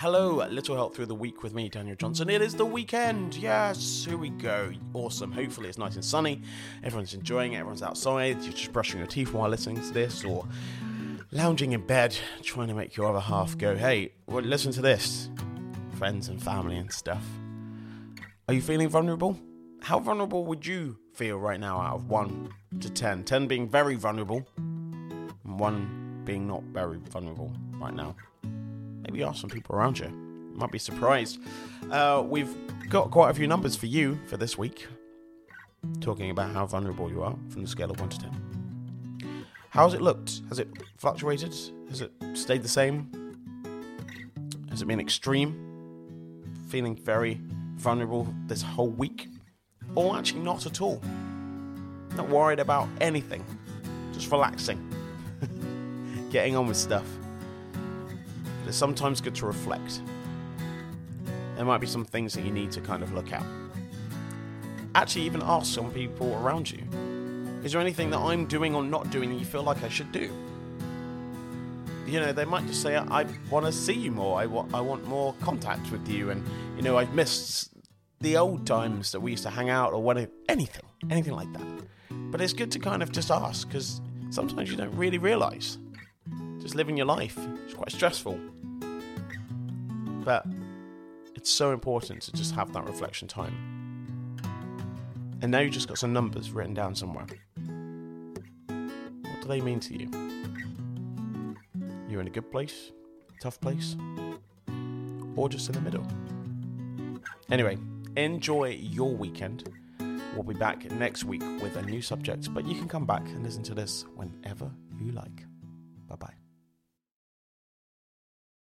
Hello, Little Help Through the Week with me, Daniel Johnson. It is the weekend. Yes, here we go. Awesome. Hopefully, it's nice and sunny. Everyone's enjoying it. Everyone's outside. You're just brushing your teeth while listening to this, or lounging in bed, trying to make your other half go, hey, well, listen to this. Friends and family and stuff. Are you feeling vulnerable? How vulnerable would you feel right now out of 1 to 10? 10 being very vulnerable, and 1 being not very vulnerable right now maybe ask some people around you. you might be surprised. Uh, we've got quite a few numbers for you for this week, talking about how vulnerable you are from the scale of 1 to 10. How's it looked? Has it fluctuated? Has it stayed the same? Has it been extreme? Feeling very vulnerable this whole week? Or actually not at all? Not worried about anything, just relaxing, getting on with stuff it's sometimes good to reflect. There might be some things that you need to kind of look at. Actually, even ask some people around you Is there anything that I'm doing or not doing that you feel like I should do? You know, they might just say, I want to see you more. I want, I want more contact with you. And, you know, I've missed the old times that we used to hang out or whatever, anything, anything like that. But it's good to kind of just ask because sometimes you don't really realize. Just living your life, it's quite stressful. But it's so important to just have that reflection time. And now you've just got some numbers written down somewhere. What do they mean to you? You're in a good place, tough place, or just in the middle? Anyway, enjoy your weekend. We'll be back next week with a new subject, but you can come back and listen to this whenever you like. Bye bye.